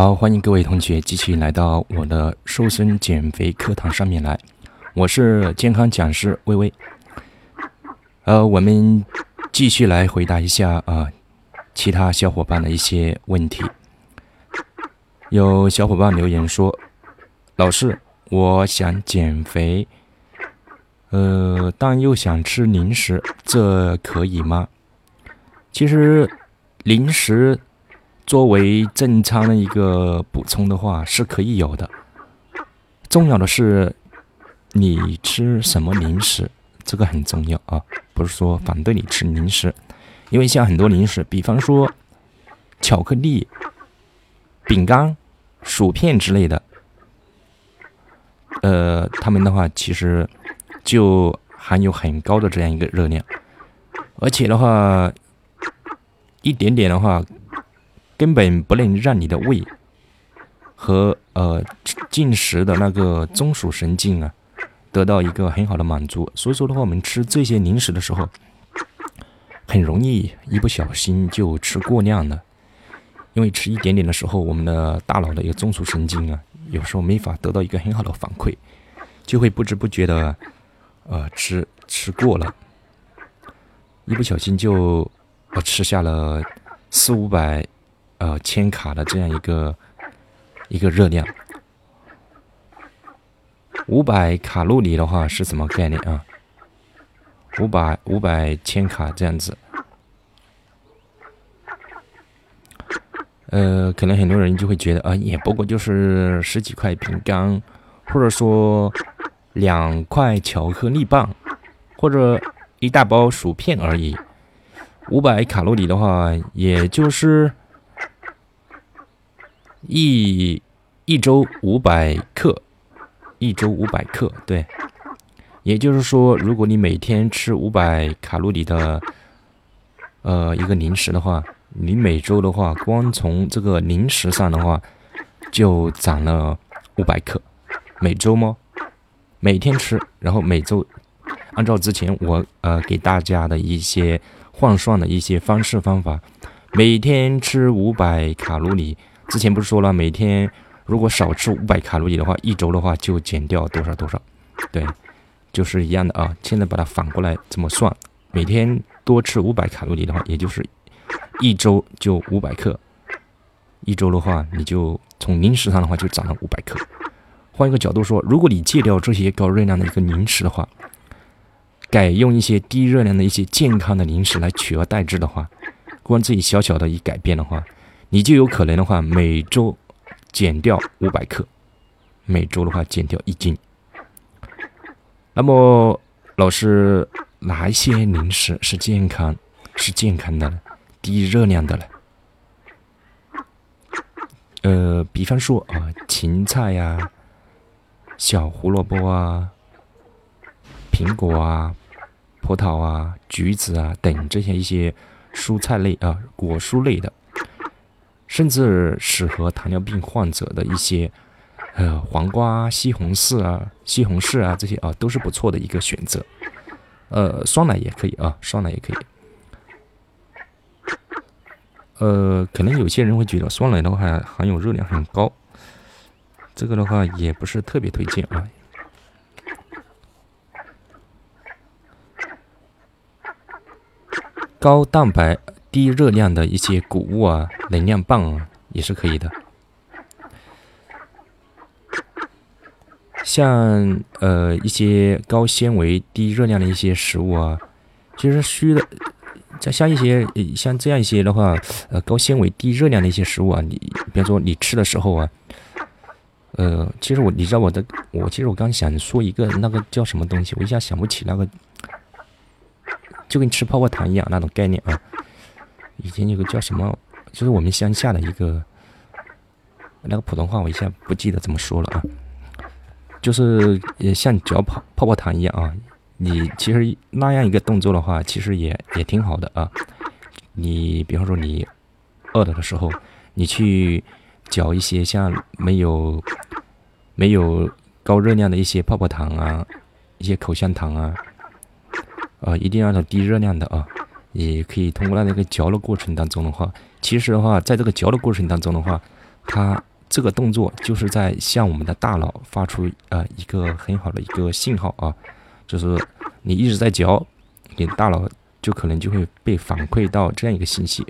好，欢迎各位同学继续来到我的瘦身减肥课堂上面来，我是健康讲师微微。呃，我们继续来回答一下啊，其他小伙伴的一些问题。有小伙伴留言说：“老师，我想减肥，呃，但又想吃零食，这可以吗？”其实，零食作为正餐的一个补充的话是可以有的。重要的是你吃什么零食，这个很重要啊！不是说反对你吃零食，因为像很多零食，比方说巧克力、饼干、薯片之类的，呃，他们的话其实就含有很高的这样一个热量，而且的话。一点点的话，根本不能让你的胃和呃进食的那个中枢神经啊得到一个很好的满足。所以说的话，我们吃这些零食的时候，很容易一不小心就吃过量了。因为吃一点点的时候，我们的大脑的一个中枢神经啊，有时候没法得到一个很好的反馈，就会不知不觉的呃吃吃过了，一不小心就。我吃下了四五百呃千卡的这样一个一个热量，五百卡路里的话是什么概念啊？五百五百千卡这样子，呃，可能很多人就会觉得啊，也不过就是十几块饼干，或者说两块巧克力棒，或者一大包薯片而已。五百卡路里的话，也就是一一周五百克，一周五百克，对。也就是说，如果你每天吃五百卡路里的呃一个零食的话，你每周的话，光从这个零食上的话，就涨了五百克。每周吗？每天吃，然后每周按照之前我呃给大家的一些。换算的一些方式方法，每天吃五百卡路里。之前不是说了，每天如果少吃五百卡路里的话，一周的话就减掉多少多少。对，就是一样的啊。现在把它反过来这么算，每天多吃五百卡路里的话，也就是一周就五百克。一周的话，你就从零食上的话就涨了五百克。换一个角度说，如果你戒掉这些高热量的一个零食的话，改用一些低热量的一些健康的零食来取而代之的话，光自己小小的一改变的话，你就有可能的话每周减掉五百克，每周的话减掉一斤。那么，老师哪一些零食是健康、是健康的呢、低热量的呢？呃，比方说啊，芹菜呀、小胡萝卜啊、苹果啊。葡萄啊、橘子啊等这些一些蔬菜类啊、果蔬类的，甚至适合糖尿病患者的一些呃黄瓜、西红柿啊、西红柿啊这些啊都是不错的一个选择。呃，酸奶也可以啊，酸奶也可以。呃，可能有些人会觉得酸奶的话含有热量很高，这个的话也不是特别推荐啊。高蛋白、低热量的一些谷物啊，能量棒啊，也是可以的。像呃一些高纤维、低热量的一些食物啊，其实虚的，像像一些像这样一些的话，呃高纤维、低热量的一些食物啊，你比方说你吃的时候啊，呃，其实我你知道我的，我其实我刚想说一个那个叫什么东西，我一下想不起那个。就跟吃泡泡糖一样那种概念啊！以前有个叫什么，就是我们乡下的一个那个普通话，我一下不记得怎么说了啊。就是也像嚼泡泡泡糖一样啊。你其实那样一个动作的话，其实也也挺好的啊。你比方说你饿了的时候，你去嚼一些像没有没有高热量的一些泡泡糖啊，一些口香糖啊。啊，一定要找低热量的啊！也可以通过那个嚼的过程当中的话，其实的话，在这个嚼的过程当中的话，它这个动作就是在向我们的大脑发出呃一个很好的一个信号啊，就是你一直在嚼，你大脑就可能就会被反馈到这样一个信息，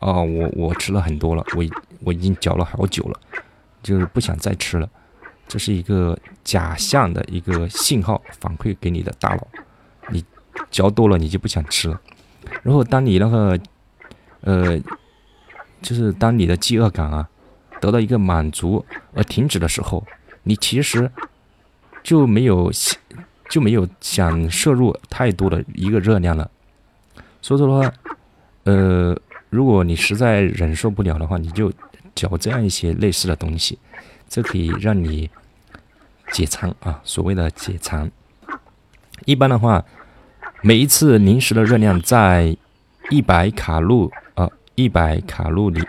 哦，我我吃了很多了，我我已经嚼了好久了，就是不想再吃了，这是一个假象的一个信号反馈给你的大脑，你嚼多了你就不想吃了，然后当你那个呃，就是当你的饥饿感啊。得到一个满足而停止的时候，你其实就没有就没有想摄入太多的一个热量了。所以说的话，呃，如果你实在忍受不了的话，你就嚼这样一些类似的东西，这可以让你解馋啊。所谓的解馋，一般的话，每一次零食的热量在一百卡路，一百卡路里。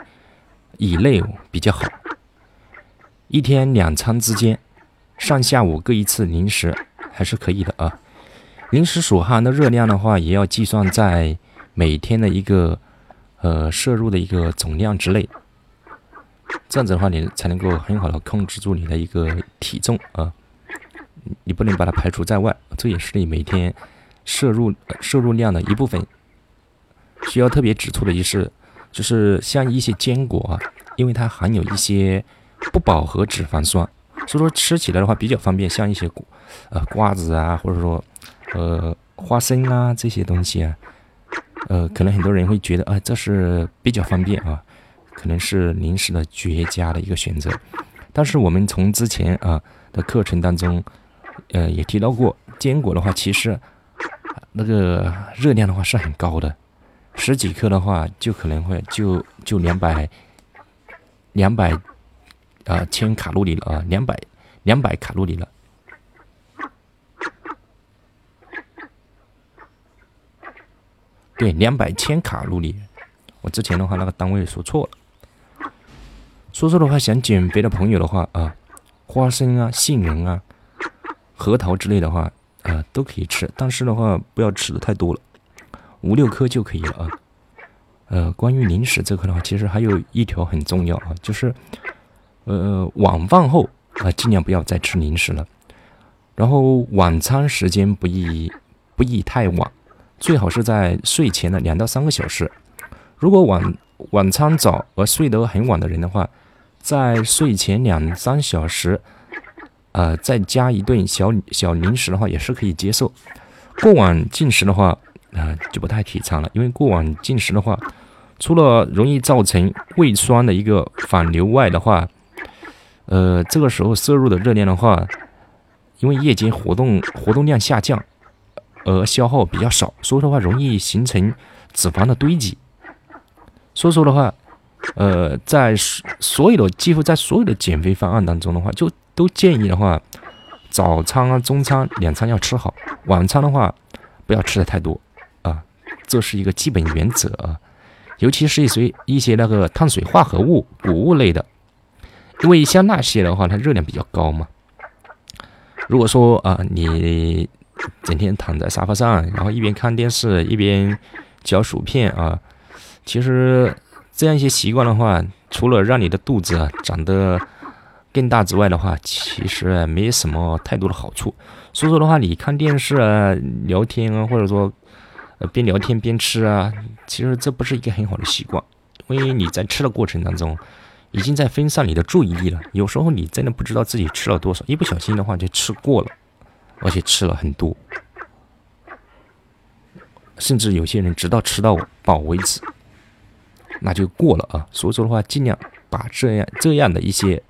以内比较好，一天两餐之间，上下午各一次零食还是可以的啊。零食所含的热量的话，也要计算在每天的一个呃摄入的一个总量之内，这样子的话，你才能够很好的控制住你的一个体重啊。你不能把它排除在外，这也是你每天摄入摄入量的一部分。需要特别指出的就是。就是像一些坚果啊，因为它含有一些不饱和脂肪酸，所以说吃起来的话比较方便。像一些呃瓜子啊，或者说呃花生啊这些东西啊，呃，可能很多人会觉得啊，这是比较方便啊，可能是零食的绝佳的一个选择。但是我们从之前啊的课程当中，呃，也提到过，坚果的话，其实那个热量的话是很高的。十几克的话，就可能会就就两百两百啊千卡路里了啊，两百两百卡路里了。对，两百千卡路里。我之前的话那个单位说错了。说说的话，想减肥的朋友的话啊，花生啊、杏仁啊、核桃之类的话啊都可以吃，但是的话不要吃的太多了。五六颗就可以了啊。呃，关于零食这块的话，其实还有一条很重要啊，就是，呃，晚饭后啊，尽量不要再吃零食了。然后晚餐时间不宜不宜太晚，最好是在睡前的两到三个小时。如果晚晚餐早而睡得很晚的人的话，在睡前两三小时，呃，再加一顿小小零食的话，也是可以接受。过晚进食的话。啊，就不太提倡了，因为过晚进食的话，除了容易造成胃酸的一个反流外的话，呃，这个时候摄入的热量的话，因为夜间活动活动量下降，而消耗比较少，所以的话容易形成脂肪的堆积。所以说的话，呃，在所有的几乎在所有的减肥方案当中的话，就都建议的话，早餐啊、中餐两餐要吃好，晚餐的话不要吃的太多。这是一个基本原则啊，尤其是一些一些那个碳水化合物、谷物类的，因为像那些的话，它热量比较高嘛。如果说啊，你整天躺在沙发上，然后一边看电视一边嚼薯片啊，其实这样一些习惯的话，除了让你的肚子啊长得更大之外的话，其实没什么太多的好处。所以说的话，你看电视啊、聊天啊，或者说。边聊天边吃啊，其实这不是一个很好的习惯，因为你在吃的过程当中，已经在分散你的注意力了。有时候你真的不知道自己吃了多少，一不小心的话就吃过了，而且吃了很多，甚至有些人直到吃到饱为止，那就过了啊。所以说的话，尽量把这样这样的一些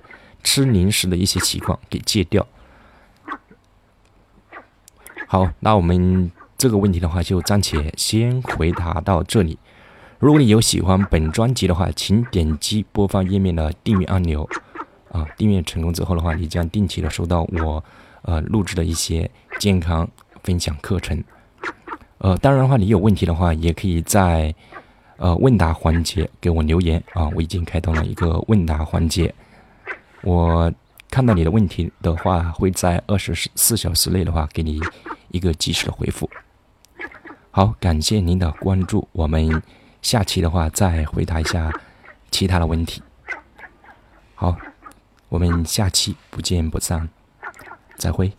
吃零食的一些习惯给戒掉。好，那我们。这个问题的话，就暂且先回答到这里。如果你有喜欢本专辑的话，请点击播放页面的订阅按钮。啊，订阅成功之后的话，你将定期的收到我呃录制的一些健康分享课程。呃，当然的话，你有问题的话，也可以在呃问答环节给我留言啊。我已经开通了一个问答环节，我看到你的问题的话，会在二十四小时内的话给你一个及时的回复。好，感谢您的关注。我们下期的话再回答一下其他的问题。好，我们下期不见不散，再会。